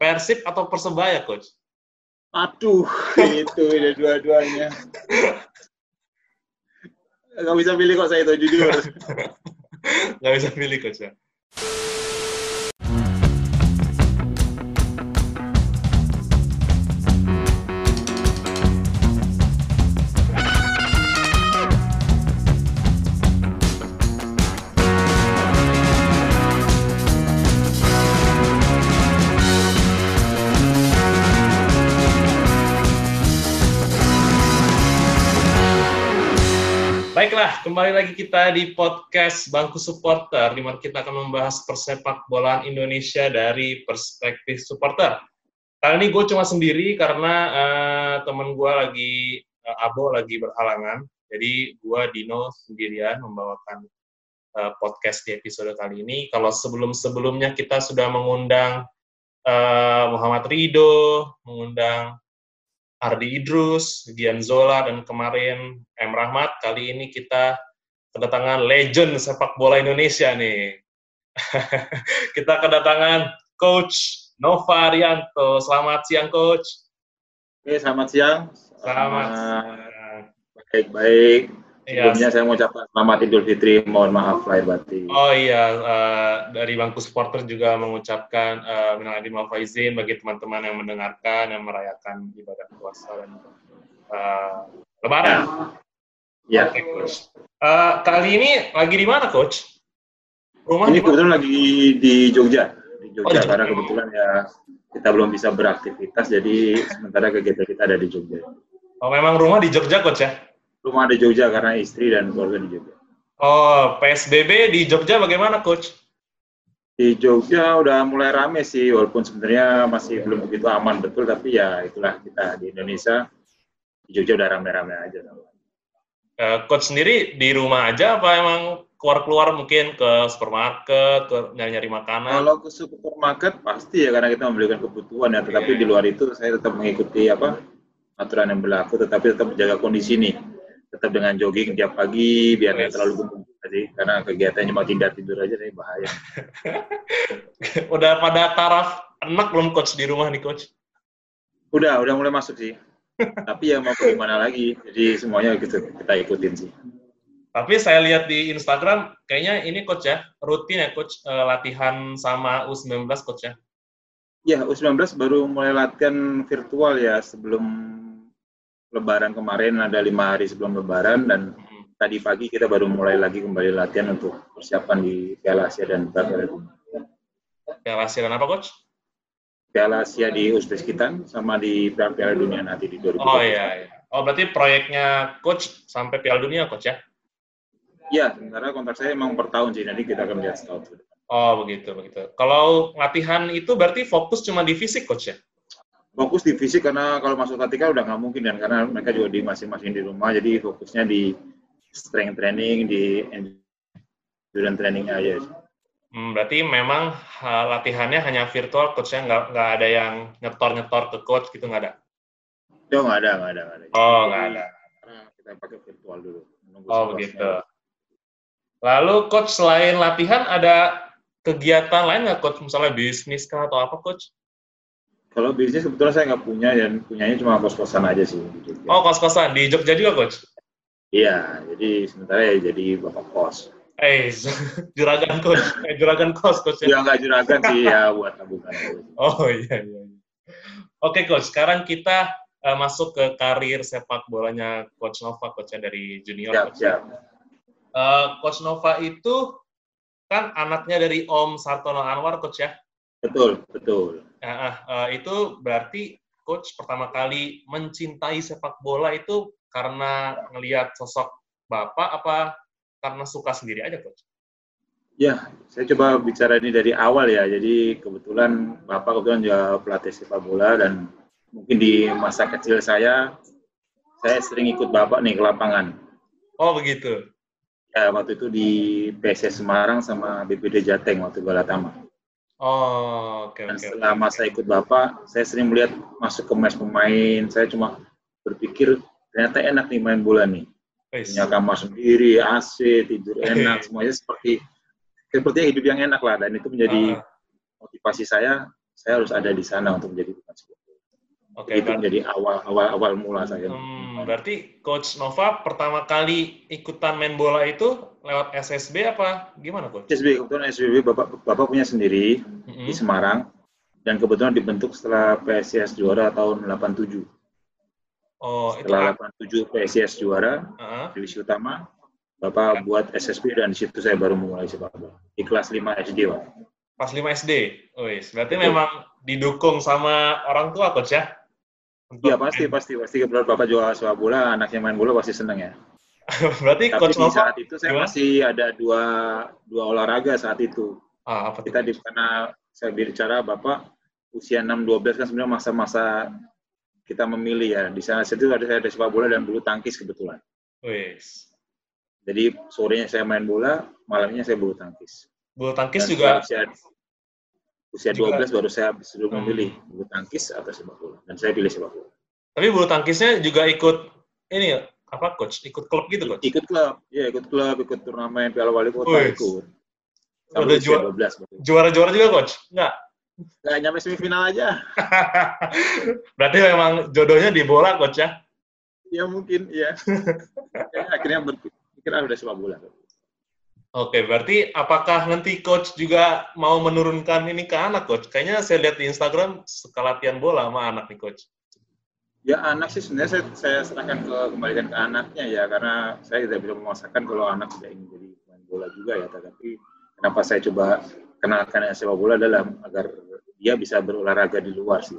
Persib atau Persebaya, Coach? Aduh, itu ya dua-duanya. Gak bisa pilih kok saya itu jujur. Gak bisa pilih, Coach ya? Baiklah, kembali lagi kita di podcast Bangku Supporter, di mana kita akan membahas persepak bolaan Indonesia dari perspektif supporter. Kali ini gue cuma sendiri karena uh, temen gue lagi, uh, Abo lagi berhalangan, jadi gue Dino sendirian membawakan uh, podcast di episode kali ini. Kalau sebelum-sebelumnya kita sudah mengundang uh, Muhammad Rido, mengundang Ardi Idrus, Gian Zola, dan kemarin M. Rahmat. Kali ini kita kedatangan legend sepak bola Indonesia nih. kita kedatangan Coach Nova Arianto. Selamat siang, Coach. Oke, selamat siang. Selamat. selamat. Baik-baik. Iya. Sebelumnya saya mau ucapkan selamat Idul Fitri, mohon maaf lahir batin. Oh iya, uh, dari bangku supporter juga mengucapkan uh, minal aidin wal faizin bagi teman-teman yang mendengarkan yang merayakan ibadah puasa dan uh, Lebaran. Ya. Coach. Uh, kali ini lagi di mana, coach? Rumah ini kebetulan lagi di Jogja, di Jogja oh, karena kebetulan ya kita belum bisa beraktivitas, jadi sementara kegiatan kita ada di Jogja. Oh, memang rumah di Jogja, coach ya? Rumah di Jogja karena istri dan keluarga di Jogja. Oh, PSBB di Jogja bagaimana, Coach? Di Jogja udah mulai rame sih, walaupun sebenarnya masih belum begitu aman betul, tapi ya itulah kita di Indonesia. Di Jogja udah rame-rame aja. Uh, Coach sendiri di rumah aja apa emang keluar-keluar mungkin ke supermarket, ke nyari-nyari makanan? Kalau ke supermarket pasti ya karena kita membelikan kebutuhan ya, tetapi yeah. di luar itu saya tetap mengikuti apa aturan yang berlaku, tetapi tetap menjaga kondisi nih tetap dengan jogging tiap pagi biar nggak terlalu gemuk tadi karena kegiatannya cuma tidak tidur aja nih bahaya. udah pada taraf enak belum coach di rumah nih coach? Udah, udah mulai masuk sih. Tapi ya mau gimana lagi, jadi semuanya gitu kita ikutin sih. Tapi saya lihat di Instagram, kayaknya ini coach ya, rutin ya coach, uh, latihan sama U19 coach ya? Ya, U19 baru mulai latihan virtual ya sebelum Lebaran kemarin ada lima hari sebelum Lebaran dan hmm. tadi pagi kita baru mulai lagi kembali latihan untuk persiapan di Piala Asia dan Piala Dunia. Piala Asia dan apa coach? Piala Asia di Uzbekistan sama di Piala Dunia nanti di 2020. Oh iya, iya. Oh berarti proyeknya coach sampai Piala Dunia coach ya? Iya, sementara kontrak saya memang per tahun sih, nanti kita akan lihat setahun. Oh begitu, begitu. Kalau latihan itu berarti fokus cuma di fisik coach ya? Fokus di fisik karena kalau masuk taktikal udah nggak mungkin dan karena mereka juga di masing-masing di rumah jadi fokusnya di strength training di endurance training aja. Hmm, berarti memang latihannya hanya virtual coachnya nggak nggak ada yang nyetor nyetor ke coach gitu nggak ada? Oh nggak ada nggak ada nggak ada. Oh nggak ada. kita pakai virtual dulu. oh begitu. Lalu coach selain latihan ada kegiatan lain nggak coach misalnya bisnis kah atau apa coach? Kalau bisnis kebetulan saya nggak punya dan punyanya cuma kos-kosan aja sih. Oh kos-kosan di Jogja juga coach? Iya, jadi sementara ya jadi bapak kos. Eh, juragan coach, eh, juragan kos coach ya? nggak juragan sih ya buat tabungan. Oh iya iya. Oke coach, sekarang kita uh, masuk ke karir sepak bolanya coach Nova coach dari junior. Siap, coach. siap. Uh, coach Nova itu kan anaknya dari Om Sartono Anwar coach ya? Betul, betul. Nah, uh, itu berarti coach pertama kali mencintai sepak bola itu karena ngelihat sosok bapak apa karena suka sendiri aja coach? Ya, saya coba bicara ini dari awal ya. Jadi kebetulan bapak kebetulan juga pelatih sepak bola dan mungkin di masa kecil saya saya sering ikut bapak nih ke lapangan. Oh begitu. Ya waktu itu di PSS Semarang sama BPD Jateng waktu Galatama. Oh, oke. Okay, Dan okay, setelah okay. masa ikut bapak, saya sering melihat masuk ke mes pemain. Saya cuma berpikir ternyata enak nih main bola nih. Punya kamar sendiri, AC, tidur enak, semuanya seperti sepertinya hidup yang enak lah. Dan itu menjadi uh. motivasi saya. saya harus ada di sana untuk menjadi pemain sepak Oke, itu menjadi awal awal awal mula saya. hmm, berarti Coach Nova pertama kali ikutan main bola itu lewat SSB apa gimana, Coach? SSB kebetulan SSB bapak bapak punya sendiri Mm-mm. di Semarang dan kebetulan dibentuk setelah PSIS juara tahun 87. Oh, itu Setelah ah, 87 PSIS juara ah, divisi utama, bapak buat SSB dan di situ saya baru memulai sepak bola di kelas 5 SD Pak. pas 5 SD. Wih, berarti Betul. memang didukung sama orang tua, Coach ya? Iya pasti pasti pasti kebetulan bapak jual sepak bola, anaknya main bola pasti seneng ya. berarti Tapi Coach di saat itu saya gimana? masih ada dua dua olahraga saat itu. ah, apa? Kita di karena saya bicara bapak usia 6 12 kan sebenarnya masa-masa kita memilih ya. Di sana situ ada saya ada sepak bola dan bulu tangkis kebetulan. Wih, Jadi sorenya saya main bola, malamnya saya bulu tangkis. bulu tangkis Dan juga usia usia juga- 12 baru saya sudah Hmm. memilih bulu tangkis atau sepak bola. Dan saya pilih sepak bola. Tapi bulu tangkisnya juga ikut ini ya, apa coach? Ikut klub gitu coach? Ikut klub, ya ikut klub, ikut turnamen Piala Wali Kota Wih. ikut. Udah Sampai usia juara, 12 baru. juara-juara juga coach? Enggak. Nggak nyampe semifinal aja. Berarti memang jodohnya di bola coach ya? Ya mungkin, ya. Ya, akhirnya berpikir ah udah sepak bola. Oke, berarti apakah nanti coach juga mau menurunkan ini ke anak coach? Kayaknya saya lihat di Instagram suka latihan bola sama anak nih coach. Ya anak sih sebenarnya saya, saya serahkan ke kembalikan ke anaknya ya karena saya tidak bisa memaksakan kalau anak tidak ingin jadi pemain bola juga ya. Tapi kenapa saya coba kenalkan yang sepak bola adalah agar dia bisa berolahraga di luar sih.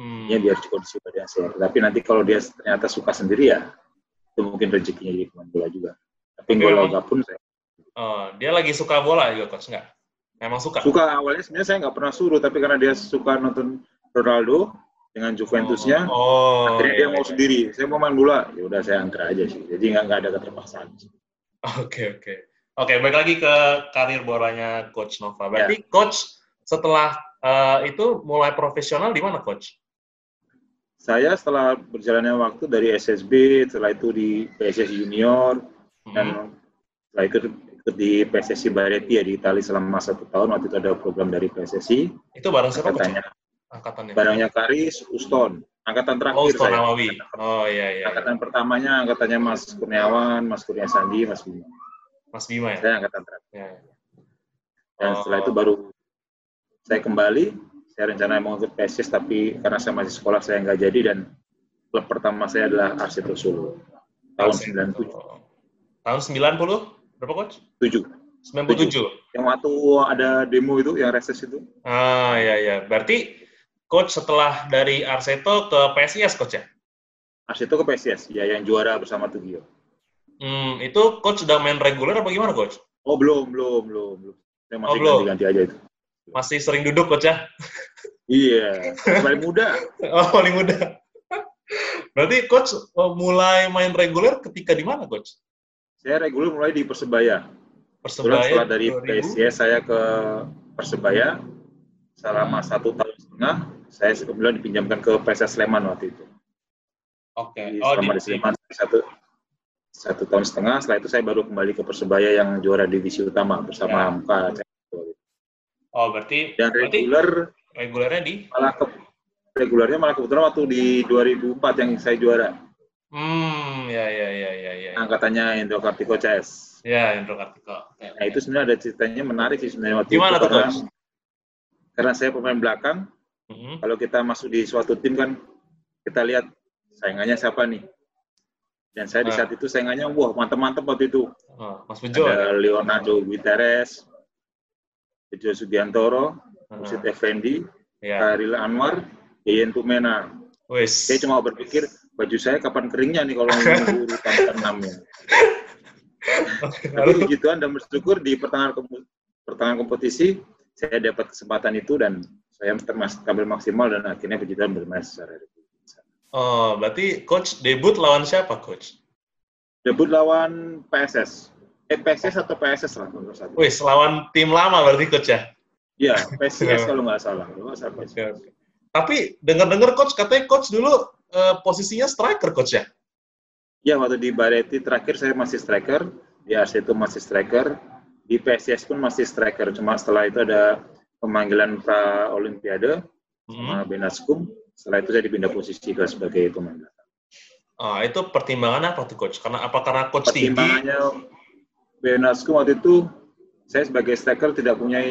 Hmm. Ya biar kondisi badan sehat. Tapi nanti kalau dia ternyata suka sendiri ya itu mungkin rezekinya jadi pemain bola juga. Tapi memang- nggak pun saya Oh, dia lagi suka bola juga coach enggak? Memang suka. suka awalnya sebenarnya saya nggak pernah suruh tapi karena dia suka nonton Ronaldo dengan Juventusnya Oh, akhirnya dia iya, mau iya. sendiri saya mau main bola ya udah saya antar aja sih jadi nggak nggak ada keterpaksaan Oke oke oke. Balik lagi ke karir bolanya Coach Nova. Berarti Ya. Coach setelah eh, itu mulai profesional di mana Coach? saya setelah berjalannya waktu dari SSB setelah itu di PSS Junior Hmm. dan setelah itu ikut di PSSI Bareti ya di Itali selama satu tahun waktu itu ada program dari PSSI Itu bareng siapa Coach? angkatannya barangnya Karis Uston angkatan Oh, terakhir Uston saya. Oh iya iya. iya. angkatan pertamanya angkatannya Mas Kurniawan Mas Kurnia Sandi Mas Bima Mas Bima ya. saya angkatan terakhir Ya, ya. Dan Oh. setelah itu baru saya kembali. Saya rencana mau ikut PSIS, tapi karena saya masih sekolah saya nggak jadi dan klub pertama saya adalah Arsipo Solo tahun 97. Tahun 90 berapa Coach? 7. 97. Yang waktu ada demo itu, yang reses itu. Ah iya iya. Berarti Coach setelah dari Arseto ke PSIS Coach ya? Arsipo ke PSIS, ya yang juara bersama Tugio. Hmm, itu Coach sudah main reguler apa gimana Coach? Oh belum, belum, belum, belum. Saya masih Oh, belum. ganti-ganti aja itu. Masih sering duduk Coach ya? Iya, paling muda. Oh, paling muda. Berarti coach oh, mulai main reguler ketika di mana, coach? Saya reguler mulai di Persebaya. Persebaya setelah dari 2000? PSIS saya ke Persebaya selama satu tahun setengah. Saya kemudian dipinjamkan ke PSS Sleman waktu itu. Oke. Jadi Oh, selama di, di Sleman satu satu tahun setengah. Setelah itu saya baru kembali ke Persebaya yang juara divisi utama bersama Ya. Hamka. oh, berarti Dan berarti reguler regulernya di malah ke regulernya malah kebetulan waktu di 2004 yang saya juara. Hmm, ya ya ya ya ya. Angkatannya Indro Kartiko CS. Ya, Indro Kartiko. Oke, Nah itu sebenarnya ada ceritanya menarik sih sebenarnya waktu Gimana itu tuh, karena, Coach? karena saya pemain belakang. Mhm. Kalau kita masuk di suatu tim kan kita lihat saingannya siapa nih. Dan saya di Ah. saat itu saingannya wah mantep-mantep waktu itu. Oh, Mas Bejo. Ada Leonardo Guterres, Bejo Sugiantoro, Ah, Usit Effendi, Ya. Karil Anwar, Yeyen Tumena. Saya cuma berpikir baju saya kapan keringnya nih kalau nunggu urutan keenam ya. Tapi Tuhan dan bersyukur di pertengahan pertengahan kompetisi saya dapat kesempatan itu dan saya termas tampil maksimal dan akhirnya puji Tuhan bermain secara reguler. Oh, berarti coach debut lawan siapa, coach? Debut lawan PSS. Eh PSS atau PSS lah nomor satu. Wis, lawan tim lama berarti coach ya? Iya, PSS kalau nggak salah. Kalau nggak. Tapi dengar-dengar coach katanya coach dulu eh, posisinya striker coach ya? Ya, waktu di Bareti terakhir saya masih striker, di RC itu masih striker, di PSS pun masih striker. Cuma setelah itu ada pemanggilan pra Olimpiade Hmm. sama Benaskum. Setelah itu saya dipindah posisi ke sebagai pemain belakang. Ah, itu pertimbangan apa tuh coach? Karena apa karena coach tinggi? Pertimbangannya Benaskum waktu itu saya sebagai striker tidak punya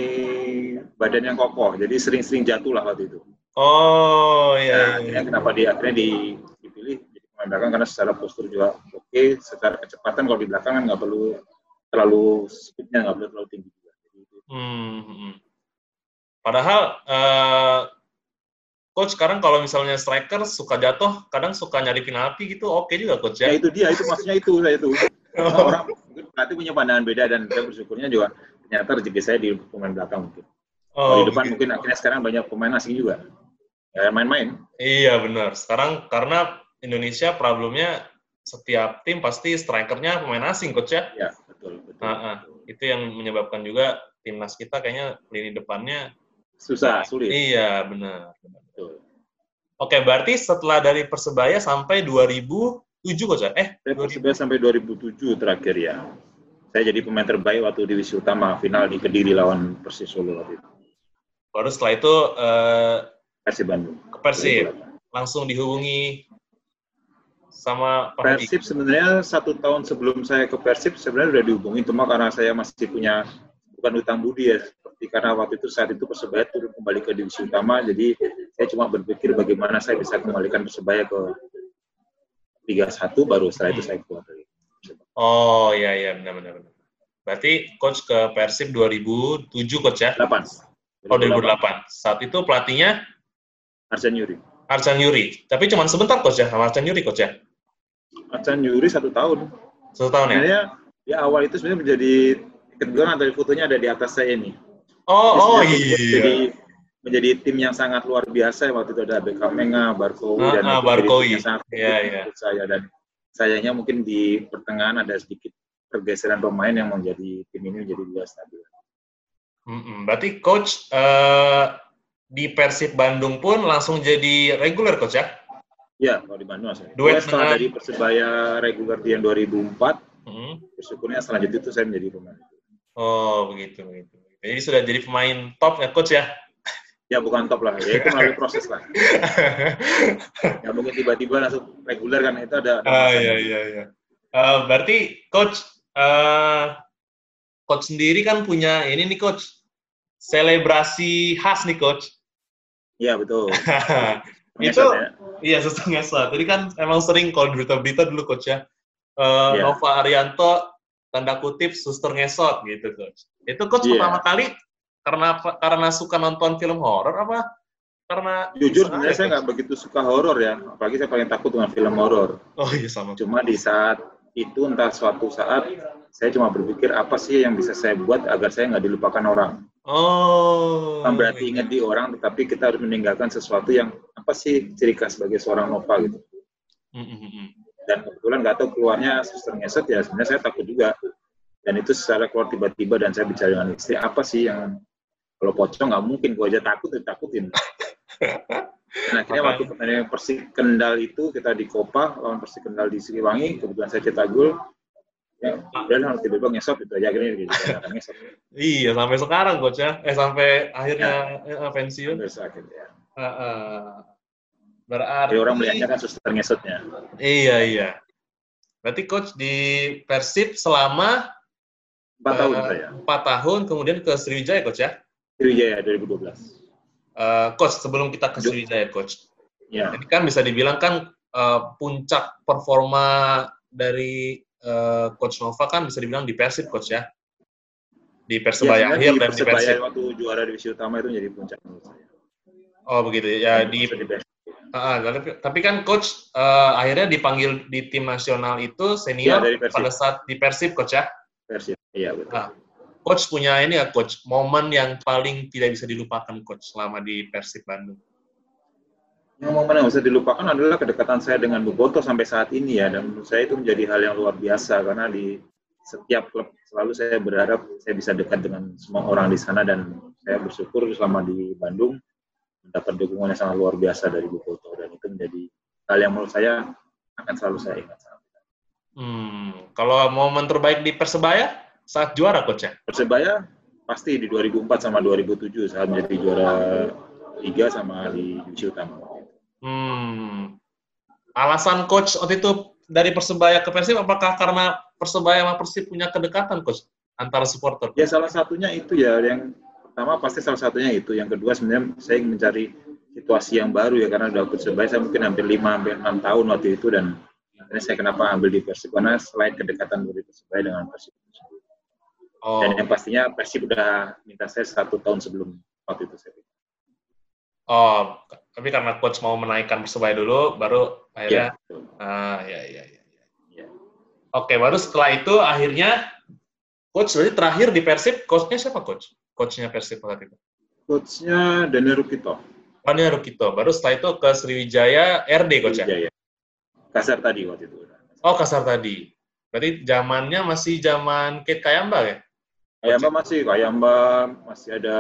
badan yang kokoh, jadi sering-sering jatuh lah waktu itu. Oh Nah, iya. iya. akhirnya kenapa dia akhirnya di- dipilih jadi pemain belakang karena secara postur juga oke, secara kecepatan kalau di belakang kan nggak perlu terlalu speednya nggak perlu terlalu tinggi juga. Jadi itu Hmm, hmm. Padahal eh, coach sekarang kalau misalnya striker suka jatuh, kadang suka nyari penalti gitu, oke juga coach Ya ya. itu dia, itu maksudnya itu saya itu. Orang pelatih punya pandangan beda dan saya bersyukurnya juga ternyata rezeki saya di pemain belakang mungkin. Kalau Oh, di depan begitu. mungkin akhirnya sekarang banyak pemain asing juga. Ya main-main. Iya benar. Sekarang karena Indonesia problemnya setiap tim pasti strikernya pemain asing coach ya. Ya betul betul. Ah, ah. Itu yang menyebabkan juga timnas kita kayaknya lini depannya. Susah, sulit. Iya benar. benar. Betul. Oke berarti setelah dari persebaya sampai 2007 coach ya? Eh 2000. persebaya sampai 2007 terakhir ya. Saya jadi pemain terbaik waktu divisi utama final di Kediri lawan Persis Solo waktu itu. Baru setelah itu eh, Persib Bandung. ke Persib langsung dihubungi sama Pak. Persib sebenarnya satu tahun sebelum saya ke Persib sebenarnya udah dihubungi cuma karena saya masih punya bukan utang budi ya seperti karena waktu itu saat itu persebaya turun kembali ke divisi utama jadi saya cuma berpikir bagaimana saya bisa kembalikan persebaya ke Liga 1 baru setelah itu saya keluar dari. Oh iya iya benar benar benar. Berarti coach ke Persib 2007 coach ya? 8 Oh 2008. Saat itu pelatihnya Arsen Yuri Arcan Yuri. Tapi cuma sebentar coach ya sama Arcan Yuri coach ya? Arsen Yuri satu tahun Satu tahun ya? sebenarnya di awal itu sebenarnya menjadi kedua dari fotonya ada di atas saya ini Oh oh Jadi, Jadi iya. menjadi tim yang sangat luar biasa waktu itu ada Beckham Menga, Barkowi Ah, dan ah, Barkowi. Iya, iya. untuk saya dan sayangnya mungkin di pertengahan ada sedikit pergeseran pemain yang menjadi tim ini menjadi tidak stabil. Mm-mm. Berarti coach eh, di Persib Bandung pun langsung jadi reguler coach ya? Ya, kalau di Bandung saya. Duet Saya setelah dari Persebaya reguler di yang 2004, Hmm. bersyukurnya selanjutnya itu saya menjadi pemain. Oh begitu begitu. Jadi sudah jadi pemain top ya coach ya? Ya bukan top lah, ya itu melalui proses lah. Ya mungkin tiba-tiba langsung reguler kan itu ada. ada Ah masanya. iya iya iya. Eh, berarti coach eh coach sendiri kan punya ini nih coach selebrasi khas nih coach. Iya betul. itu Ngesot ya. iya setengah saat. Jadi kan emang sering kalau berita-berita dulu coach ya. Eh, Iya. Nova Arianto tanda kutip suster ngesot gitu coach. Itu coach Iya. pertama kali karena karena suka nonton film horor apa karena Jujur sebenarnya saya nggak begitu suka horor ya, apalagi saya paling takut dengan film horor. Oh iya sama. Cuma di saat itu entah suatu saat saya cuma berpikir apa sih yang bisa saya buat agar saya nggak dilupakan orang. Oh. Bukan berarti ingat di orang, tetapi kita harus meninggalkan sesuatu yang apa sih ciri khas sebagai seorang Nova gitu. Mm, mm, mm. Dan kebetulan nggak tahu keluarnya suster ngeset ya sebenarnya saya takut juga. Dan itu secara keluar tiba-tiba dan saya bicara dengan istri apa sih yang kalau pocong nggak mungkin gua aja takut ya Dan akhirnya waktu pertandingan Persik Kendal itu kita di Kopa lawan Persik Kendal di Siliwangi kebetulan saya cetak gol ya udah lah tiba-tiba ngesot itu aja akhirnya gitu Iya sampai sekarang coach ya. Eh sampai akhirnya eh, pensiun. sampai sakit ya ah. Berarti jadi orang melihatnya kan suster ngesotnya Iya iya. Berarti coach di Persib selama empat tahun eh, saya empat tahun kemudian ke Sriwijaya coach ya. Sriwijaya 2012 Eh, coach sebelum kita ke Sriwijaya coach. ya Ini kan bisa dibilang kan eh, puncak performa dari eh, coach Nova kan bisa dibilang di Persib coach ya. Di Persebaya Ya, akhir dan di di Persebaya Persib. waktu juara divisi utama itu jadi puncak menurut saya Oh begitu ya di Bisa Persib. Ah, tapi, tapi kan coach eh, akhirnya dipanggil di tim nasional itu senior Iya, dari pada saat di Persib coach ya. Persib iya betul Ah. Coach punya ini ya coach momen yang paling tidak bisa dilupakan coach selama di Persib Bandung. yang momen yang bisa dilupakan adalah kedekatan saya dengan Boboto sampai saat ini ya dan menurut saya itu menjadi hal yang luar biasa karena di setiap klub selalu saya berharap saya bisa dekat dengan semua orang di sana dan saya bersyukur selama di Bandung mendapat dukungan yang sangat luar biasa dari Boboto dan itu menjadi hal yang menurut saya akan selalu saya ingat. Hmm, kalau momen terbaik di Persebaya saat juara coach ya. Persebaya pasti di 2004 sama 2007 saat menjadi juara Liga sama di divisi utama. Hmm. Alasan coach waktu itu dari Persebaya ke Persib apakah karena Persebaya sama Persib punya kedekatan coach antara supporter? Ya salah satunya itu ya yang pertama pasti salah satunya itu. Yang kedua sebenarnya saya ingin mencari situasi yang baru ya karena udah Persebaya saya mungkin hampir 5 hampir 6 tahun waktu itu dan akhirnya saya kenapa ambil di Persib karena selain kedekatan dari Persebaya dengan Persib Oh. Dan yang pastinya Persib udah minta saya satu tahun sebelum waktu itu saya. Oh, tapi karena coach mau menaikkan Persebaya dulu, baru akhirnya, ya, ah ya ya ya. ya. Oke, baru setelah itu akhirnya coach berarti terakhir di Persib, coachnya siapa coach? Coachnya Persib waktu itu? Coachnya Daniel Rukito. Daniel Rukito. Baru setelah itu ke Sriwijaya RD coach ya? Kasar tadi waktu itu. Oh, kasar tadi. Berarti zamannya masih zaman Kate Kayamba ya? Kayamba masih, Kayamba masih ada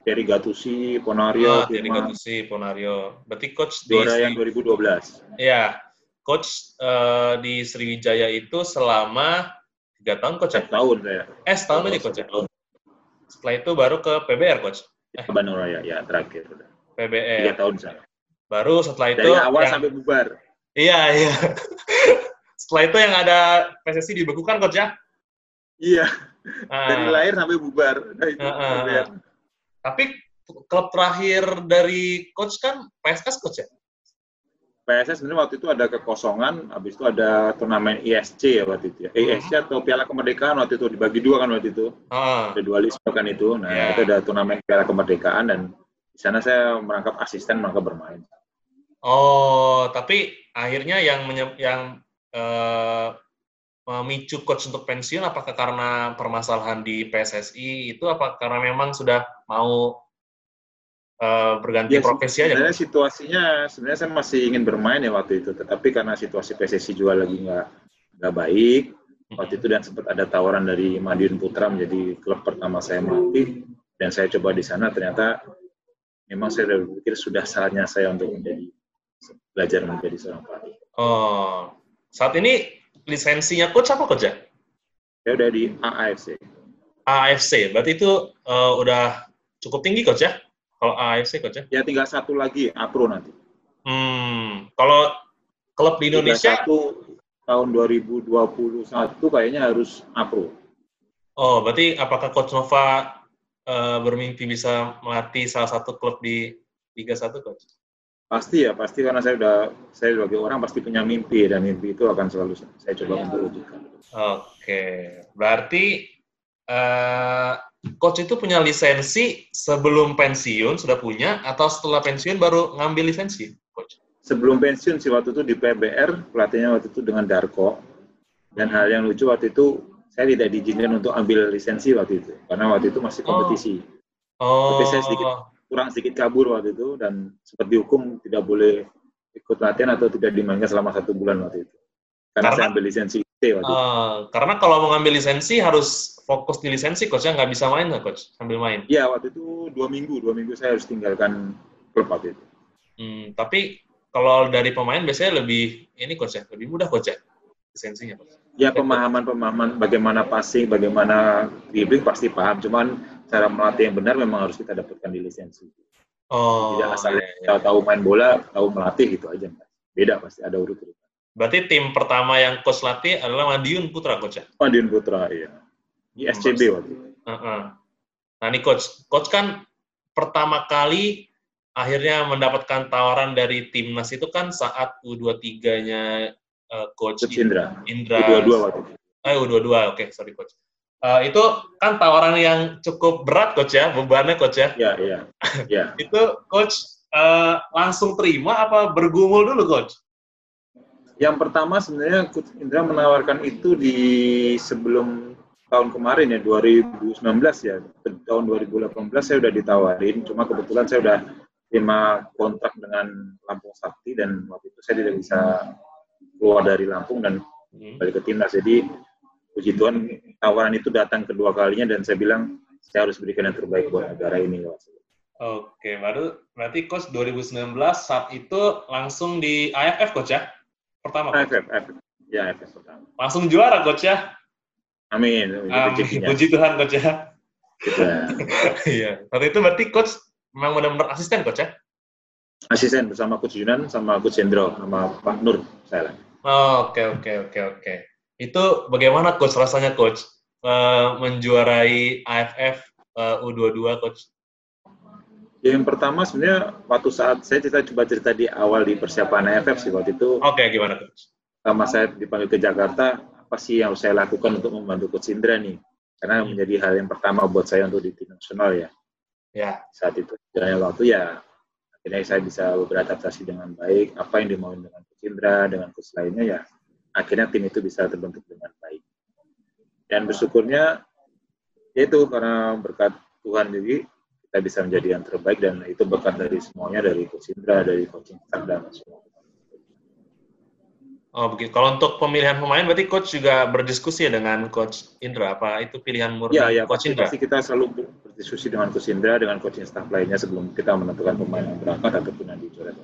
Terry Gattusi, Ponario, ah, Terry Gattusi, Ponario. Berarti coach di Juara yang 2012. Iya, coach uh, di Sriwijaya itu selama tiga tahun coach ya? tahun saya. Eh, setahun aja coach ya? Setelah itu baru ke PBR coach? Eh. Bandung Raya, ya terakhir. PBR. Tiga tahun saya. Baru setelah itu. Dari awal yang... sampai bubar. Iya, iya. setelah itu yang ada PSSI dibekukan coach ya? Iya. Dari lahir sampai bubar. Nah, itu uh, uh, Tapi klub terakhir dari coach kan PSS coach ya? PSS sebenarnya waktu itu ada kekosongan, habis itu ada turnamen ISC ya waktu itu ya. Eh, ISC hmm. atau Piala Kemerdekaan waktu itu dibagi dua kan waktu itu. Uh. Ada dualisme kan itu. Nah, yeah. itu ada turnamen Piala Kemerdekaan dan di sana saya merangkap asisten, merangkap bermain. Oh, tapi akhirnya yang yang uh, memicu coach untuk pensiun? Apakah karena permasalahan di PSSI itu? Apa karena memang sudah mau uh, berganti ya, profesi aja? Sebenarnya situasinya sebenarnya saya masih ingin bermain ya waktu itu, tetapi karena situasi PSSI juga lagi nggak nggak baik waktu itu dan sempat ada tawaran dari Madiun Putra menjadi klub pertama saya melatih dan saya coba di sana ternyata memang saya sudah berpikir sudah saatnya saya untuk menjadi belajar menjadi seorang pelatih. Oh, saat ini lisensinya coach apa coach ya? Ya udah di AAFC. AAFC, berarti itu uh, udah cukup tinggi coach ya? Kalau AAFC coach ya? Ya tinggal satu lagi, APRO nanti. Hmm, kalau klub di Indonesia? Satu tahun 2021 kayaknya harus APRO. Oh, berarti apakah Coach Nova uh, bermimpi bisa melatih salah satu klub di Liga 1, Coach? Pasti ya, pasti karena saya udah saya sebagai orang pasti punya mimpi dan mimpi itu akan selalu saya coba untuk wujudkan. Oke, berarti uh, coach itu punya lisensi sebelum pensiun sudah punya atau setelah pensiun baru ngambil lisensi, coach? Sebelum pensiun sih waktu itu di PBR pelatihnya waktu itu dengan Darko dan hal yang lucu waktu itu saya tidak diizinkan untuk ambil lisensi waktu itu karena waktu itu masih kompetisi. Oh. Tapi saya sedikit kurang sedikit kabur waktu itu dan sempat dihukum tidak boleh ikut latihan atau tidak dimainkan selama satu bulan waktu itu. Karena, karena saya ambil lisensi T waktu uh, itu. Karena kalau mau ngambil lisensi harus fokus di lisensi, coachnya nggak bisa main nggak coach sambil main? Iya waktu itu dua minggu, dua minggu saya harus tinggalkan klub waktu itu. Hmm, tapi kalau dari pemain biasanya lebih ini coach ya, lebih mudah coach ya lisensinya coach. Ya pemahaman-pemahaman bagaimana passing, bagaimana dribbling pasti paham. Cuman cara melatih yang benar memang harus kita dapatkan di lisensi. Oh. Tidak asal iya, iya. tahu main bola, tahu melatih gitu aja. Beda pasti ada urut urut. Berarti tim pertama yang coach latih adalah Madiun Putra coach ya? Madiun Putra iya. Di SCB waktu itu. Uh -uh. Nah ini coach, coach kan pertama kali akhirnya mendapatkan tawaran dari timnas itu kan saat U23-nya uh, coach, coach Indra. Indra. U22 waktu itu. Eh, U22, oke, okay, sorry coach. Uh, itu kan tawaran yang cukup berat coach ya, bebannya coach ya. Iya, iya. Ya. itu coach uh, langsung terima apa bergumul dulu coach? Yang pertama sebenarnya coach Indra menawarkan itu di sebelum tahun kemarin ya 2019 ya. Tahun 2018 saya sudah ditawarin, cuma kebetulan saya sudah terima kontrak dengan Lampung Sakti dan waktu itu saya tidak bisa keluar dari Lampung dan hmm. balik ke timnas. Jadi puji Tuhan tawaran itu datang kedua kalinya dan saya bilang saya harus berikan yang terbaik buat negara ini. Oke, baru berarti coach 2019 saat itu langsung di AFF coach ya? Pertama. AFF, AFF. Ya, AFF pertama. Langsung juara coach ya? Amin. Amin. Puji Tuhan coach ya. Ya. Iya. Waktu itu berarti coach memang benar-benar asisten coach ya? Asisten bersama Coach Yunan sama Coach Hendro sama Pak Nur saya. Oke oke oke oke. Itu bagaimana coach rasanya coach Eh, menjuarai AFF eh, U22 coach? Yang pertama sebenarnya waktu saat saya cerita coba cerita di awal di persiapan AFF sih waktu itu Oke gimana coach? sama saya dipanggil ke Jakarta apa sih yang harus saya lakukan untuk membantu Coach Indra nih karena Hmm. menjadi hal yang pertama buat saya untuk di tim nasional ya Ya. saat itu jalannya waktu ya akhirnya saya bisa beradaptasi dengan baik apa yang dimauin dengan Coach Indra dengan coach lainnya ya akhirnya tim itu bisa terbentuk dengan baik dan bersyukurnya ya itu karena berkat Tuhan jadi kita bisa menjadi yang terbaik dan itu berkat dari semuanya dari Coach Indra dari coaching staff dan semua Oh begitu. Kalau untuk pemilihan pemain berarti coach juga berdiskusi ya dengan coach Indra. Apa itu pilihan murni Ya, ya coach pasti, Indra? pasti kita selalu ber- berdiskusi dengan Coach Indra, dengan coaching staff lainnya sebelum kita menentukan pemain yang berangkat ataupun yang dicoret.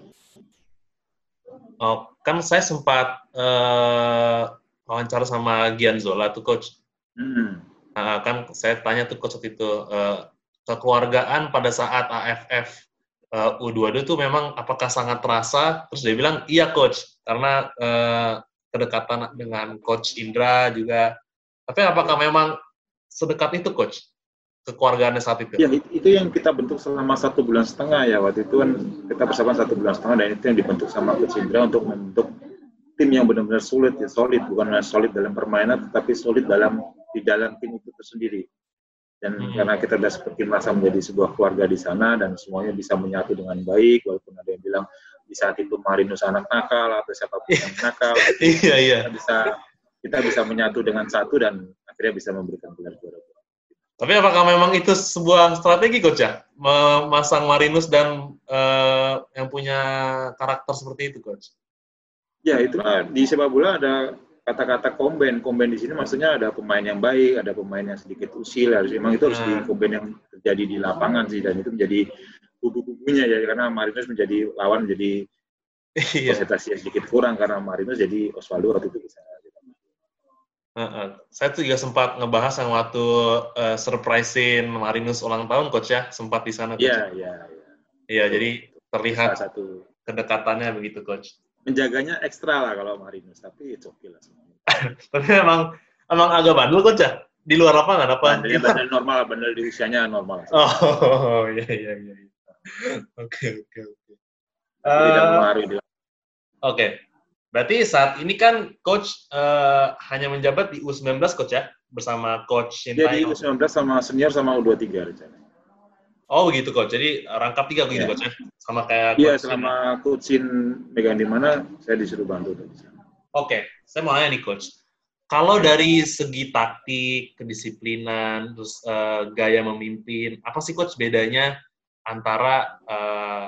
Oh, kan saya sempat eh, wawancara sama Gian Zola tuh coach. Hmm. Nah, kan saya tanya tuh coach waktu itu eh, kekeluargaan pada saat AFF eh, U22 tuh memang apakah sangat terasa? Terus dia bilang iya coach karena eh, kedekatan dengan coach Indra juga. Tapi apakah memang sedekat itu coach kekeluargaannya saat itu? Ya, it- itu yang kita bentuk selama satu bulan setengah ya. Waktu itu kan kita bersama satu bulan setengah dan itu yang dibentuk sama Coach Indra untuk membentuk tim yang benar-benar sulit, ya, solid, bukan hanya solid dalam permainan, tetapi solid dalam di dalam tim itu sendiri. Dan Hmm. karena kita sudah seperti merasa menjadi sebuah keluarga di sana dan semuanya bisa menyatu dengan baik, walaupun ada yang bilang di saat itu Marinus anak nakal atau siapa pun yang nakal, iya iya. kita bisa kita bisa menyatu dengan satu dan akhirnya bisa memberikan gelar juara. Tapi apakah memang itu sebuah strategi coach ya? Memasang Marinus dan eh, yang punya karakter seperti itu coach? Ya itulah di sepak bola ada kata-kata komben. Komben di sini maksudnya ada pemain yang baik, ada pemain yang sedikit usil. Harus memang itu harus di Hmm. komben yang terjadi di lapangan sih dan itu menjadi bubu-bubunya ya karena Marinus menjadi lawan menjadi Iya. yang sedikit kurang karena Marinus jadi Osvaldo waktu itu bisa. Heeh. Saya tuh juga sempat ngebahas yang waktu eh, surprisein Marinus ulang tahun coach ya, sempat di sana coach. Iya, iya, iya. Iya, jadi terlihat Salah satu kedekatannya begitu coach. menjaganya ekstra lah kalau Marinus, tapi it's okay lah semuanya. Tapi emang emang agak bandel coach ya? Di luar lapangan apa? Bandelnya bandel normal, bandel di usianya normal. Oh, iya iya iya. Oke oke oke. Tidak Eh, di Oke. Berarti saat ini kan coach eh, hanya menjabat di U19 coach ya bersama coach Jadi Sintayong. U19 sama senior sama U23 rencana. Oh begitu coach. Jadi rangkap tiga begitu Iya. coach ya. Sama kayak Iya, coach selama coachin megang di mana, saya disuruh bantu dari sana. Oke, saya mau nanya nih coach. Kalau dari segi taktik, kedisiplinan, terus eh, gaya memimpin, apa sih coach bedanya antara eh,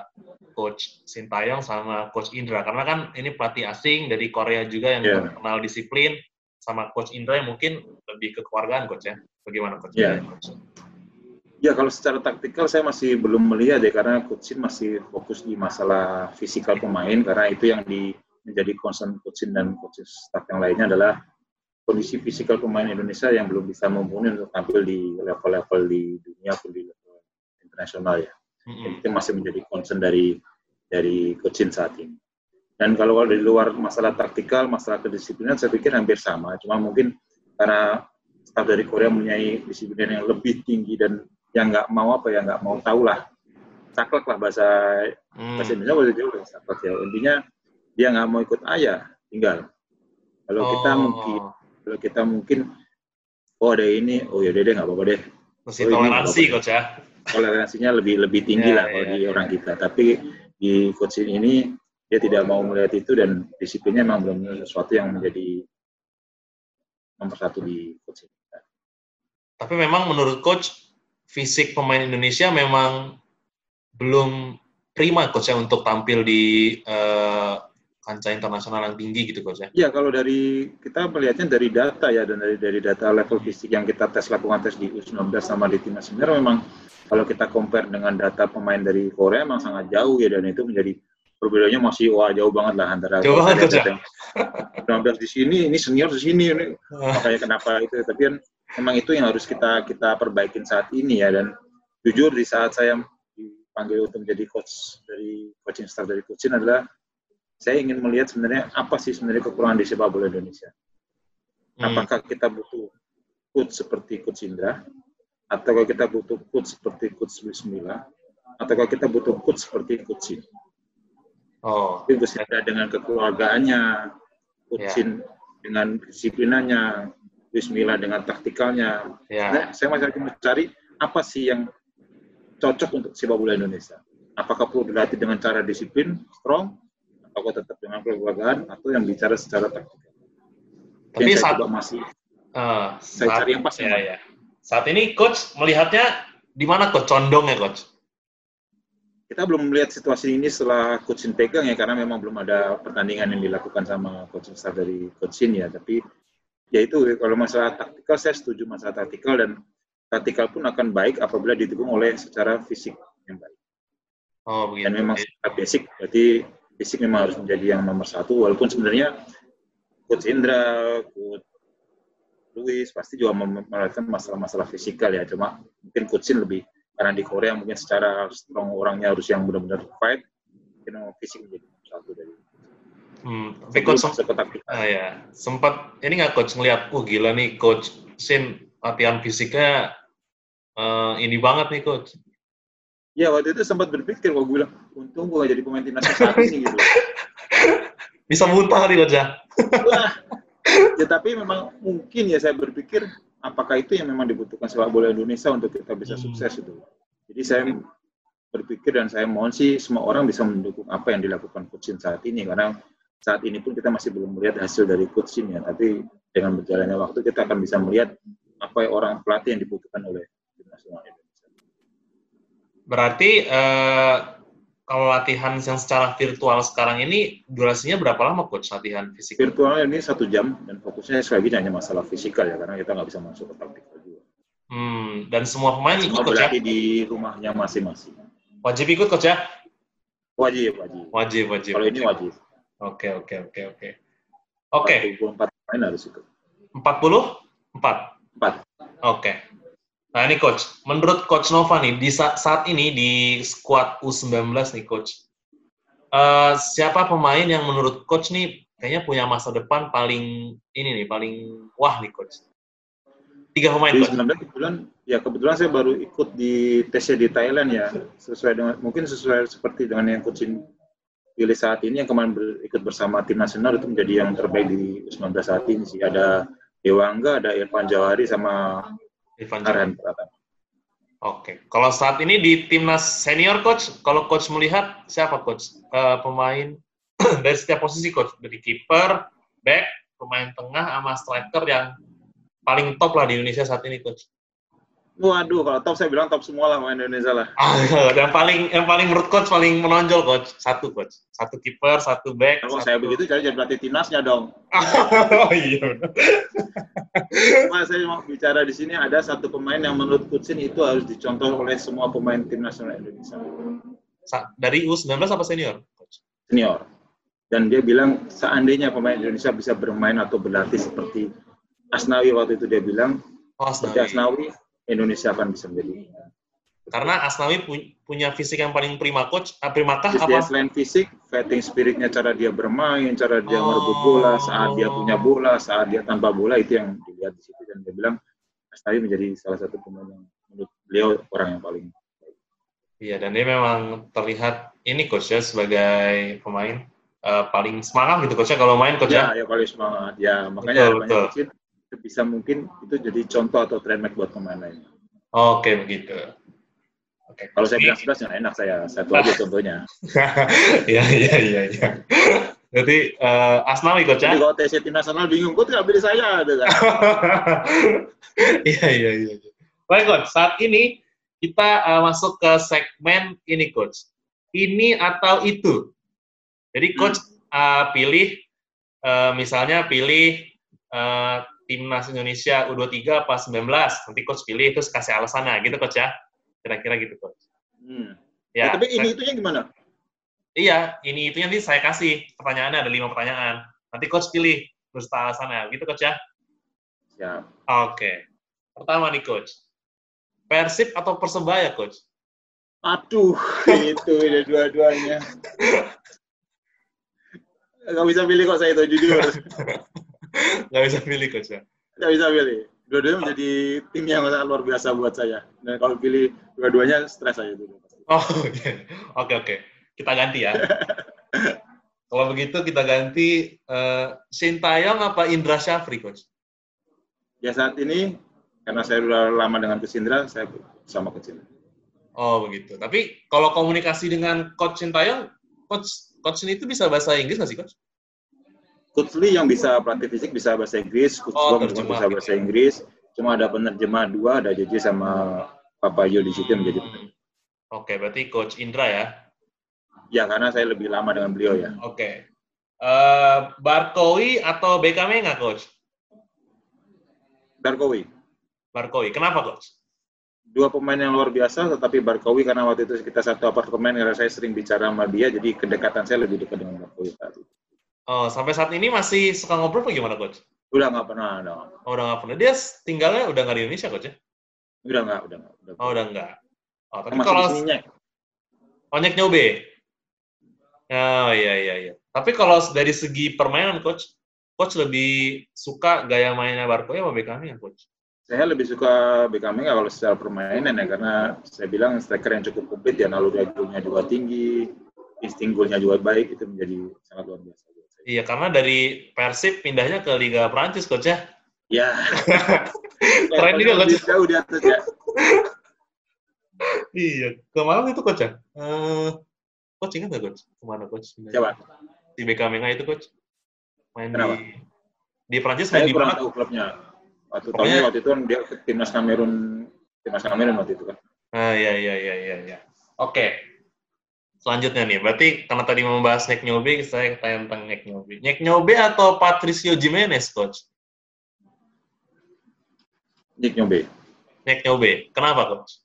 coach Sintayong sama coach Indra? Karena kan ini pelatih asing dari Korea juga yang Iya. terkenal disiplin, sama coach Indra yang mungkin lebih kekeluargaan coach ya. Bagaimana coach? Iya. coach? Ya, kalau secara taktikal saya masih belum melihat ya, karena coachin masih fokus di masalah fisikal pemain, karena itu yang di, menjadi concern coachin dan coach staff yang lainnya adalah kondisi fisikal pemain Indonesia yang belum bisa mumpuni untuk tampil di level-level di dunia pun di level internasional ya. Mm-mm. itu masih menjadi concern dari dari coachin saat ini. Dan kalau di luar masalah taktikal, masalah kedisiplinan, saya pikir hampir sama. Cuma mungkin karena staf dari Korea mempunyai disiplin yang lebih tinggi dan yang nggak mau apa ya nggak mau tahu lah, saklek lah bahasa Hmm. bahasa Indonesia boleh jauh lah saklek ya. Intinya dia nggak mau ikut ayah, tinggal. Kalau kita Oh, mungkin, kalau kita mungkin, oh ada ini, oh ya deh nggak apa-apa deh. Mesti Oh, toleransi coach ya. Toleransinya lebih lebih tinggi Ya, lah kalau ya, di ya. orang kita. Tapi di coaching ini dia tidak mau melihat itu dan disiplinnya memang belum sesuatu yang menjadi nomor satu di coaching. Tapi memang menurut coach fisik pemain Indonesia memang belum prima coach ya untuk tampil di eh, kancah internasional yang tinggi gitu coach ya. Ya kalau dari kita melihatnya dari data ya dan dari dari data level fisik yang kita tes lakukan tes di U19 sama di timnas senior memang kalau kita compare dengan data pemain dari Korea memang sangat jauh ya dan itu menjadi perbedaannya masih wah jauh banget lah antara Jauh banget, ya? yang 19 di sini ini senior di sini ini makanya kenapa itu tapi kan memang itu yang harus kita kita perbaikin saat ini ya dan jujur di saat saya dipanggil untuk menjadi coach dari coaching staff dari coaching adalah saya ingin melihat sebenarnya apa sih sebenarnya kekurangan di sepak bola Indonesia. Hmm. Apakah kita butuh coach seperti coach Indra ataukah kita butuh coach seperti coach Luis Milla ataukah kita butuh coach seperti coach Sin? Oh. Itu bersifat dengan kekeluargaannya, coaching yeah. dengan disiplinannya, Bismillah dengan taktikalnya. Ya. Nah, saya masih mencari apa sih yang cocok untuk sepak bola Indonesia. Apakah perlu dilatih dengan cara disiplin, strong, atau tetap dengan kelembagaan, atau yang bicara secara taktikal. Tapi yang saat masih uh, saya saat, cari yang pas. Ya, ya. Saat ini coach melihatnya di mana coach condong ya coach? Kita belum melihat situasi ini setelah coach pegang ya karena memang belum ada pertandingan yang dilakukan sama coach staff dari coach ya. Tapi ya itu kalau masalah taktikal saya setuju masalah taktikal dan taktikal pun akan baik apabila didukung oleh secara fisik yang baik. Oh, begitu. Dan memang secara basic berarti fisik memang harus menjadi yang nomor satu walaupun sebenarnya coach Indra, coach Luis pasti juga memperhatikan masalah-masalah fisikal ya cuma mungkin coachin lebih karena di Korea mungkin secara strong orangnya harus yang benar-benar fight mungkin fisik menjadi satu dari Hmm, tapi coach sempat, uh, ya, sempat ini nggak coach ngeliat, oh gila nih coach Sin latihan fisiknya uh, ini banget nih coach. Ya waktu itu sempat berpikir, kalau gue bilang, untung gue gak jadi pemain timnas ini gitu. Bisa muntah nih coach ya. Ya tapi memang mungkin ya saya berpikir, apakah itu yang memang dibutuhkan sepak bola Indonesia untuk kita bisa hmm. sukses itu. Jadi saya berpikir dan saya mohon sih semua orang bisa mendukung apa yang dilakukan coach saat ini karena saat ini pun kita masih belum melihat hasil dari coaching ya, tapi dengan berjalannya waktu kita akan bisa melihat apa yang orang pelatih yang dibutuhkan oleh tim nasional Indonesia. Berarti eh, kalau latihan yang secara virtual sekarang ini durasinya berapa lama coach latihan fisik? Virtual ini satu jam dan fokusnya sekali lagi hanya masalah fisikal ya karena kita nggak bisa masuk ke taktik juga. Hmm, dan semua pemain ikut coach ya? di rumahnya masing-masing. Wajib ikut coach ya? Wajib, wajib. Wajib, wajib. Kalau ini wajib. Oke, oke, oke, oke. Oke. 44 pemain harus itu. 40? 4? 4. Oke. Nah ini coach, menurut coach Nova nih di saat, saat ini di squad U19 nih coach. Uh, siapa pemain yang menurut coach nih kayaknya punya masa depan paling ini nih, paling wah nih coach? Tiga pemain. Di 19 kebetulan ya kebetulan saya baru ikut di tesnya di Thailand ya, sesuai dengan mungkin sesuai seperti dengan yang coaching pilih saat ini yang kemarin ber, ikut bersama tim nasional itu menjadi yang terbaik di U19 saat ini sih. Ada Dewangga, ada Irfan Jawari sama Irfan Arhan Oke, kalau saat ini di timnas senior coach, kalau coach melihat siapa coach? Uh, pemain dari setiap posisi coach dari kiper, back, pemain tengah, sama striker yang paling top lah di Indonesia saat ini coach. Waduh, kalau top saya bilang top semua lah main Indonesia lah. Ah, yang paling yang paling menurut coach paling menonjol coach satu coach, satu kiper, satu back. Kalau saya begitu jadi jadi pelatih timnasnya dong. oh iya. Cuma saya mau bicara di sini ada satu pemain yang menurut coach itu harus dicontoh oleh semua pemain tim nasional Indonesia. Dari U19 apa senior? Coach? Senior. Dan dia bilang seandainya pemain Indonesia bisa bermain atau berlatih seperti Asnawi waktu itu dia bilang, oh, Asnawi. Asnawi Indonesia akan bisa menjadi karena Asnawi punya fisik yang paling prima coach, ah, prima kah apa? Selain fisik, fighting spiritnya, cara dia bermain, cara dia oh. merebut bola, saat dia punya bola, saat dia tanpa bola itu yang dilihat di situ dan dia bilang Asnawi menjadi salah satu pemain yang menurut beliau orang yang paling baik. Iya dan dia memang terlihat ini coach ya sebagai pemain uh, paling semangat gitu coachnya kalau main coach ya. Ya, ya paling semangat. Ya makanya betul, banyak betul bisa mungkin itu jadi contoh atau trendmark buat pemain lain. Oke begitu. Oke. Kalau saya bilang sebelas nggak enak saya satu aja contohnya. Iya iya iya. Ya. Jadi uh, Asnawi coach ya. Jadi kalau TC tim nasional bingung, kok tidak pilih saya, kan? Iya iya iya. Baik coach, saat ini kita uh, masuk ke segmen ini coach. Ini atau itu. Jadi coach hmm. uh, pilih, uh, misalnya pilih uh, timnas Indonesia U23 apa 19 nanti coach pilih terus kasih alasannya gitu coach ya kira-kira gitu coach hmm. ya, ya tapi ini itunya gimana iya ini itunya nanti saya kasih pertanyaannya ada lima pertanyaan nanti coach pilih terus alasannya gitu coach ya ya oke okay. Pertama nih coach. Persib atau Persebaya coach? Aduh, itu ini dua-duanya. Gak bisa pilih kok saya itu jujur. Gak bisa pilih coach ya? Gak bisa pilih. Dua-duanya menjadi tim yang sangat luar biasa buat saya. Dan kalau pilih dua-duanya stres saya itu. Oh, oke. Okay. Oke, oke. Kita ganti ya. kalau begitu kita ganti uh, Sintayong apa Indra Syafri, Coach? Ya saat ini, karena saya sudah lama dengan Coach Indra, saya sama Coach Indra. Oh, begitu. Tapi kalau komunikasi dengan Coach Sintayong, Coach Coach ini itu bisa bahasa Inggris nggak sih, Coach? Coach Lee yang bisa pelatih fisik bisa bahasa Inggris, Coach oh, Bong juga bisa bahasa Inggris. Cuma ada penerjemah dua, ada JJ sama Papa Yo di situ menjadi. Oke, berarti Coach Indra ya? Ya, karena saya lebih lama dengan beliau ya. Oke. Uh, Barkowi atau BKM nggak, Coach? Barkowi. Barkowi. Kenapa, Coach? dua pemain yang luar biasa, tetapi Barkowi karena waktu itu kita satu apartemen karena saya sering bicara sama dia, jadi kedekatan saya lebih dekat dengan Barkowi tadi. Oh, sampai saat ini masih suka ngobrol apa gimana, Coach? Udah nggak pernah, udah. Oh, udah nggak pernah. Dia tinggalnya udah nggak di Indonesia, Coach ya? Udah nggak, udah nggak. Udah oh, udah nggak. Oh, tapi masih kalau... sini, Oh, Nyek Nyobe? Oh, iya, iya, iya. Tapi kalau dari segi permainan, Coach, Coach lebih suka gaya mainnya Barkowi apa Beckham ya, Coach? saya lebih suka Beckham kalau secara permainan ya karena saya bilang striker yang cukup komplit ya naluri golnya juga tinggi insting golnya juga baik itu menjadi sangat luar biasa iya karena dari Persib pindahnya ke Liga Prancis coach ya? Ya keren juga coach. jauh di atas ya. Iya kemarin itu coach ya? Uh, coach ingat nggak coach? Ke mana coach? Siapa? Di Beckham itu coach. Main Kenapa? di di Prancis main di mana tahu klubnya. Waktu Pokoknya, waktu itu kan dia ke timnas Kamerun, timnas Kamerun waktu itu kan. Ah iya iya iya iya. iya. Oke. Selanjutnya nih, berarti karena tadi membahas Nick Nyobe, saya tanya tentang Nick Nyobe. Nick Nyobe atau Patricio Jimenez, Coach? Nick Nyobe. Nick Nyobe. Kenapa, Coach?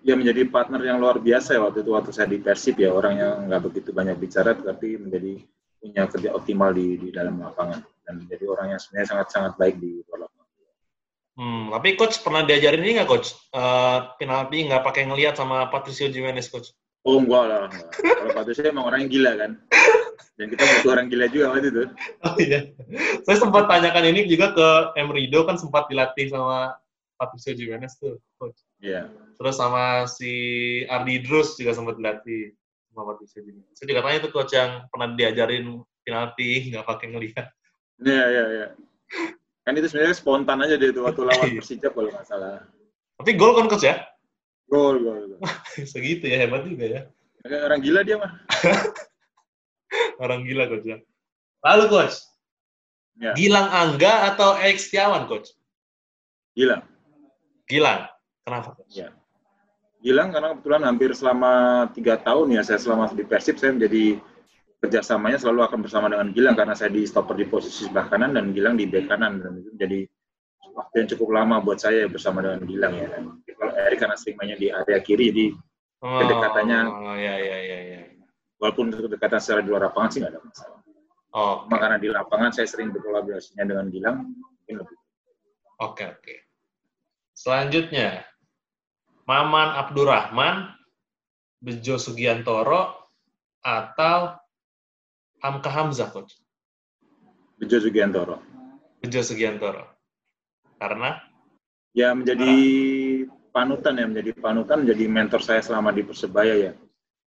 Dia menjadi partner yang luar biasa ya waktu itu waktu saya di Persib ya orang yang nggak begitu banyak bicara tapi menjadi punya kerja optimal di, di dalam lapangan dan menjadi orang yang sebenarnya sangat sangat baik di luar lapangan. Hmm, tapi coach pernah diajarin ini nggak coach? Uh, penalti nggak pakai ngelihat sama Patricio Jimenez coach? Oh enggak lah. Kalau Patricio emang orang yang gila kan. Dan kita butuh orang gila juga waktu itu. Oh iya. Saya sempat tanyakan ini juga ke Emrido kan sempat dilatih sama Patricio Jimenez tuh coach. Iya. Yeah. Terus sama si Ardi Drus juga sempat dilatih sama Patricio Jimenez. Saya juga tanya tuh coach yang pernah diajarin penalti nggak pakai ngelihat. Iya iya iya. Kan itu sebenarnya spontan aja dia itu waktu lawan Persija kalau nggak salah. Tapi gol kan coach ya? Gol, gol. gol. Segitu ya, hebat juga ya. Orang gila dia mah. Orang gila coach ya. Lalu coach, ya. Gilang Angga atau Erik Setiawan coach? Gilang. Gilang. Kenapa coach? Ya. Gilang karena kebetulan hampir selama tiga tahun ya saya selama di Persib saya menjadi kerjasamanya selalu akan bersama dengan Gilang karena saya di stopper di posisi sebelah kanan dan Gilang di bek kanan dan itu jadi waktu yang cukup lama buat saya bersama dengan Gilang ya. Kalau Erik karena sering mainnya di area kiri jadi oh, kedekatannya oh, ya, ya, ya, ya. walaupun kedekatan secara di luar lapangan sih nggak ada masalah. Oh, okay. karena di lapangan saya sering berkolaborasinya dengan Gilang mungkin lebih. Oke okay, oke. Okay. Selanjutnya Maman Abdurrahman, Bejo Sugiantoro, atau Hamka Hamzah, Coach? Bejo Sugiantoro. Bejo Sugiantoro. Karena? Ya, menjadi panutan ya, menjadi panutan, menjadi mentor saya selama di Persebaya ya.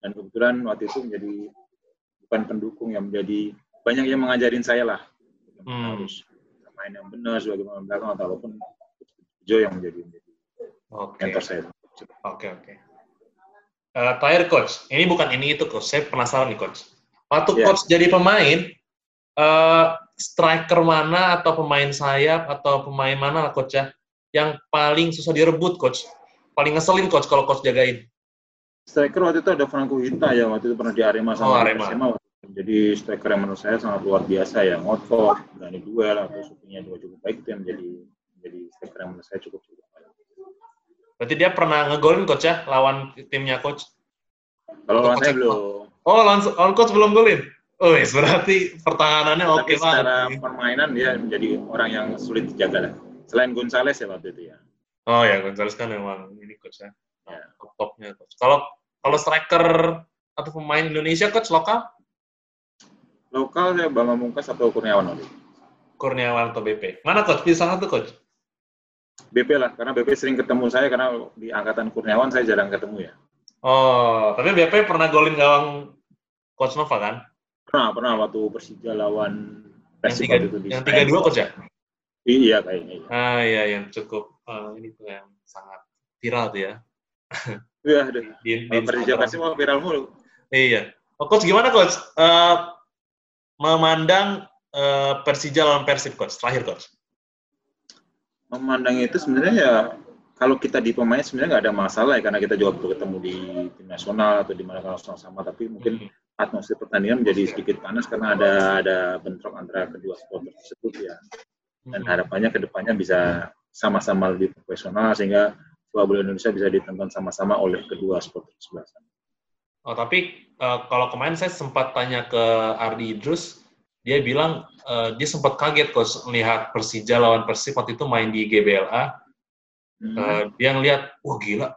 Dan kebetulan waktu itu menjadi bukan pendukung yang menjadi banyak yang mengajarin saya lah. Hmm. Harus main yang benar sebagai pemain belakang atau apa pun Bejo yang menjadi, menjadi okay. mentor saya. Oke, okay, oke. Okay. Uh, terakhir coach, ini bukan ini itu coach, saya penasaran nih coach Waktu yeah. coach jadi pemain, uh, striker mana atau pemain sayap atau pemain mana coach ya yang paling susah direbut coach? Paling ngeselin coach kalau coach jagain? Striker waktu itu ada Franco Hita ya, waktu itu pernah di Arema sama oh, Arema. Persema. Jadi striker yang menurut saya sangat luar biasa ya, ngotot, berani duel, atau syutingnya juga cukup baik itu yang menjadi menjadi striker yang menurut saya cukup cukup baik. Berarti dia pernah ngegolin coach ya lawan timnya coach? Kalau lawan saya belum. Oh, on coach belum golin? Oh, yes, berarti pertahanannya oke okay secara permainan dia menjadi orang yang sulit dijaga lah. Selain Gonzales ya waktu itu ya. Oh ya, Gonzales kan memang ini coach ya. Ya. Topnya coach. Kalau kalau striker atau pemain Indonesia coach lokal Lokal saya Bambang Mungkas atau Kurniawan Oli. Kurniawan atau BP. Mana coach? Pilih salah satu coach. BP lah, karena BP sering ketemu saya karena di angkatan Kurniawan saya jarang ketemu ya. Oh, tapi BP pernah golin gawang coach Nova kan? Pernah, pernah waktu Persija lawan Yang Persib tiga, waktu itu di yang tiga dua coach ya? Iya kayaknya. Iya. Ah iya, yang cukup eh, ini tuh yang sangat viral tuh ya. Iya. Di, di Kalau Persija. Persib mau viral mulu. Iya. Oh, coach gimana coach? Eh, memandang eh, Persija lawan Persib coach. Terakhir coach. Memandang itu sebenarnya ya kalau kita di pemain sebenarnya nggak ada masalah ya karena kita juga ketemu di tim nasional atau di mana kalau sama-sama tapi mungkin Hmm. Atmosfer pertandingan menjadi sedikit panas karena ada ada bentrok antara kedua supporter tersebut ya dan harapannya ke depannya bisa sama-sama lebih profesional sehingga sepak bola Indonesia bisa ditonton sama-sama oleh kedua supporter sebelah sana. Oh, tapi eh, kalau kemarin saya sempat tanya ke Ardi Idrus, dia bilang eh, dia sempat kaget coach melihat Persija lawan Persib waktu itu main di GBLA. Hmm. Eh, dia ngelihat, wah gila,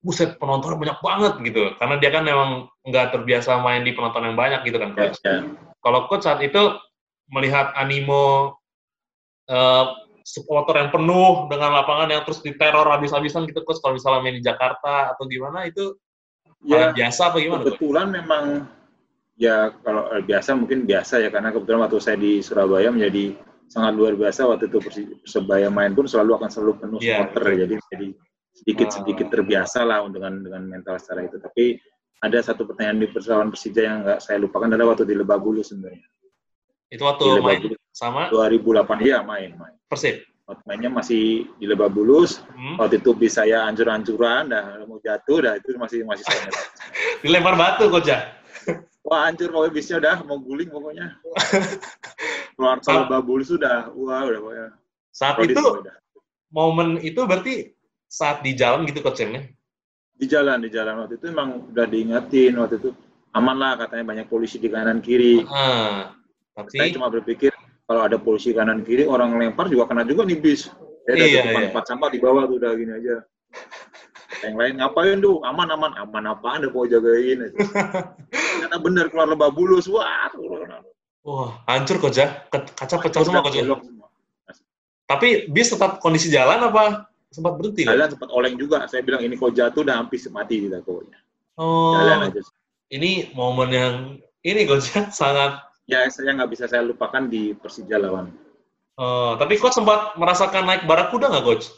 buset penonton banyak banget gitu. Karena dia kan memang nggak terbiasa main di penonton yang banyak gitu kan coach. ya. Kalau coach saat itu melihat animo eh, supporter yang penuh dengan lapangan yang terus diteror habis-habisan gitu coach kalau misalnya main di Jakarta atau gimana itu Ya, biasa apa gimana coach? kebetulan memang ya kalau eh, biasa mungkin biasa ya karena kebetulan waktu saya di Surabaya menjadi sangat luar biasa waktu itu Persebaya main pun selalu akan selalu penuh Iya, supporter jadi jadi sedikit sedikit Ah. terbiasa lah dengan dengan mental secara itu tapi ada satu pertanyaan di persoalan Persija yang nggak saya lupakan adalah waktu di Lebakbulu sebenarnya Itu waktu Di main sama 2008 ya main main Persib. waktu mainnya masih di Lebakbulus Hmm. waktu itu bis saya hancur-hancuran dah mau jatuh dah itu masih masih saya ingat. Dilempar batu coach ya. Wah hancur pokoknya bisnya udah mau guling pokoknya. Keluar tol babul sudah, wah udah pokoknya. Saat Rodis itu udah. momen itu berarti saat di jalan gitu coach ya? Di jalan, di jalan waktu itu emang udah diingetin waktu itu aman lah katanya banyak polisi di kanan kiri. Ah, Saya tapi cuma berpikir kalau ada polisi kanan kiri orang lempar juga kena juga nih bis. Saya Iya, iya, tempat sampah di bawah tuh udah gini aja. Yang lain ngapain tuh? Aman aman aman apaan ada mau jagain. Karena bener keluar lebah bulus, wah. wah hancur coach ya. Kaca pecah semua coach. ya? Tapi bis tetap kondisi jalan apa sempat berhenti? Coach? Jalan sempat oleng juga. Saya bilang ini kok jatuh udah hampir mati kita pokoknya. Oh, Jalan aja. ini momen yang ini coach ya, sangat. Ya saya nggak bisa saya lupakan di Persija lawan. Oh, tapi coach sempat merasakan naik barakuda nggak coach?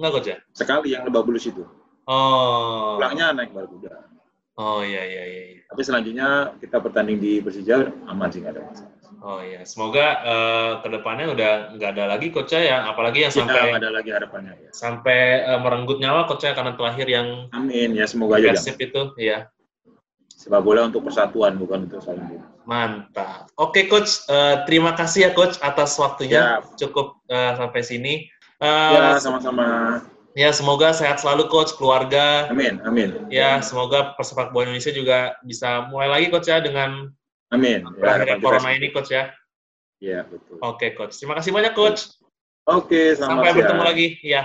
Nggak coach ya? Sekali yang lebah bulus itu. Oh, Pulangnya naik barakuda. oh iya iya iya. iya. Tapi selanjutnya kita bertanding di Persija aman sih nggak ada masalah. Oh iya, semoga eh, ke depannya udah nggak ada lagi coach ya, yang apalagi yang Kita sampai nggak ada lagi harapannya ya. sampai eh, merenggut nyawa coach ya karena terakhir yang Amin ya semoga aja. Itu, ya Sepak bola untuk persatuan bukan untuk saling bunuh. mantap. Oke coach, eh, terima kasih ya coach atas waktunya, Siap. cukup eh, sampai sini. Eh, Ya sama-sama. ya semoga sehat selalu coach, keluarga. Amin amin. Ya semoga persepak bola Indonesia juga bisa mulai lagi coach ya dengan Amin. Ya, berakhirnya harapan kita corona ini coach ya. Ya betul. Oke coach, terima kasih banyak coach. Oke selamat Sampai siang. bertemu lagi, ya.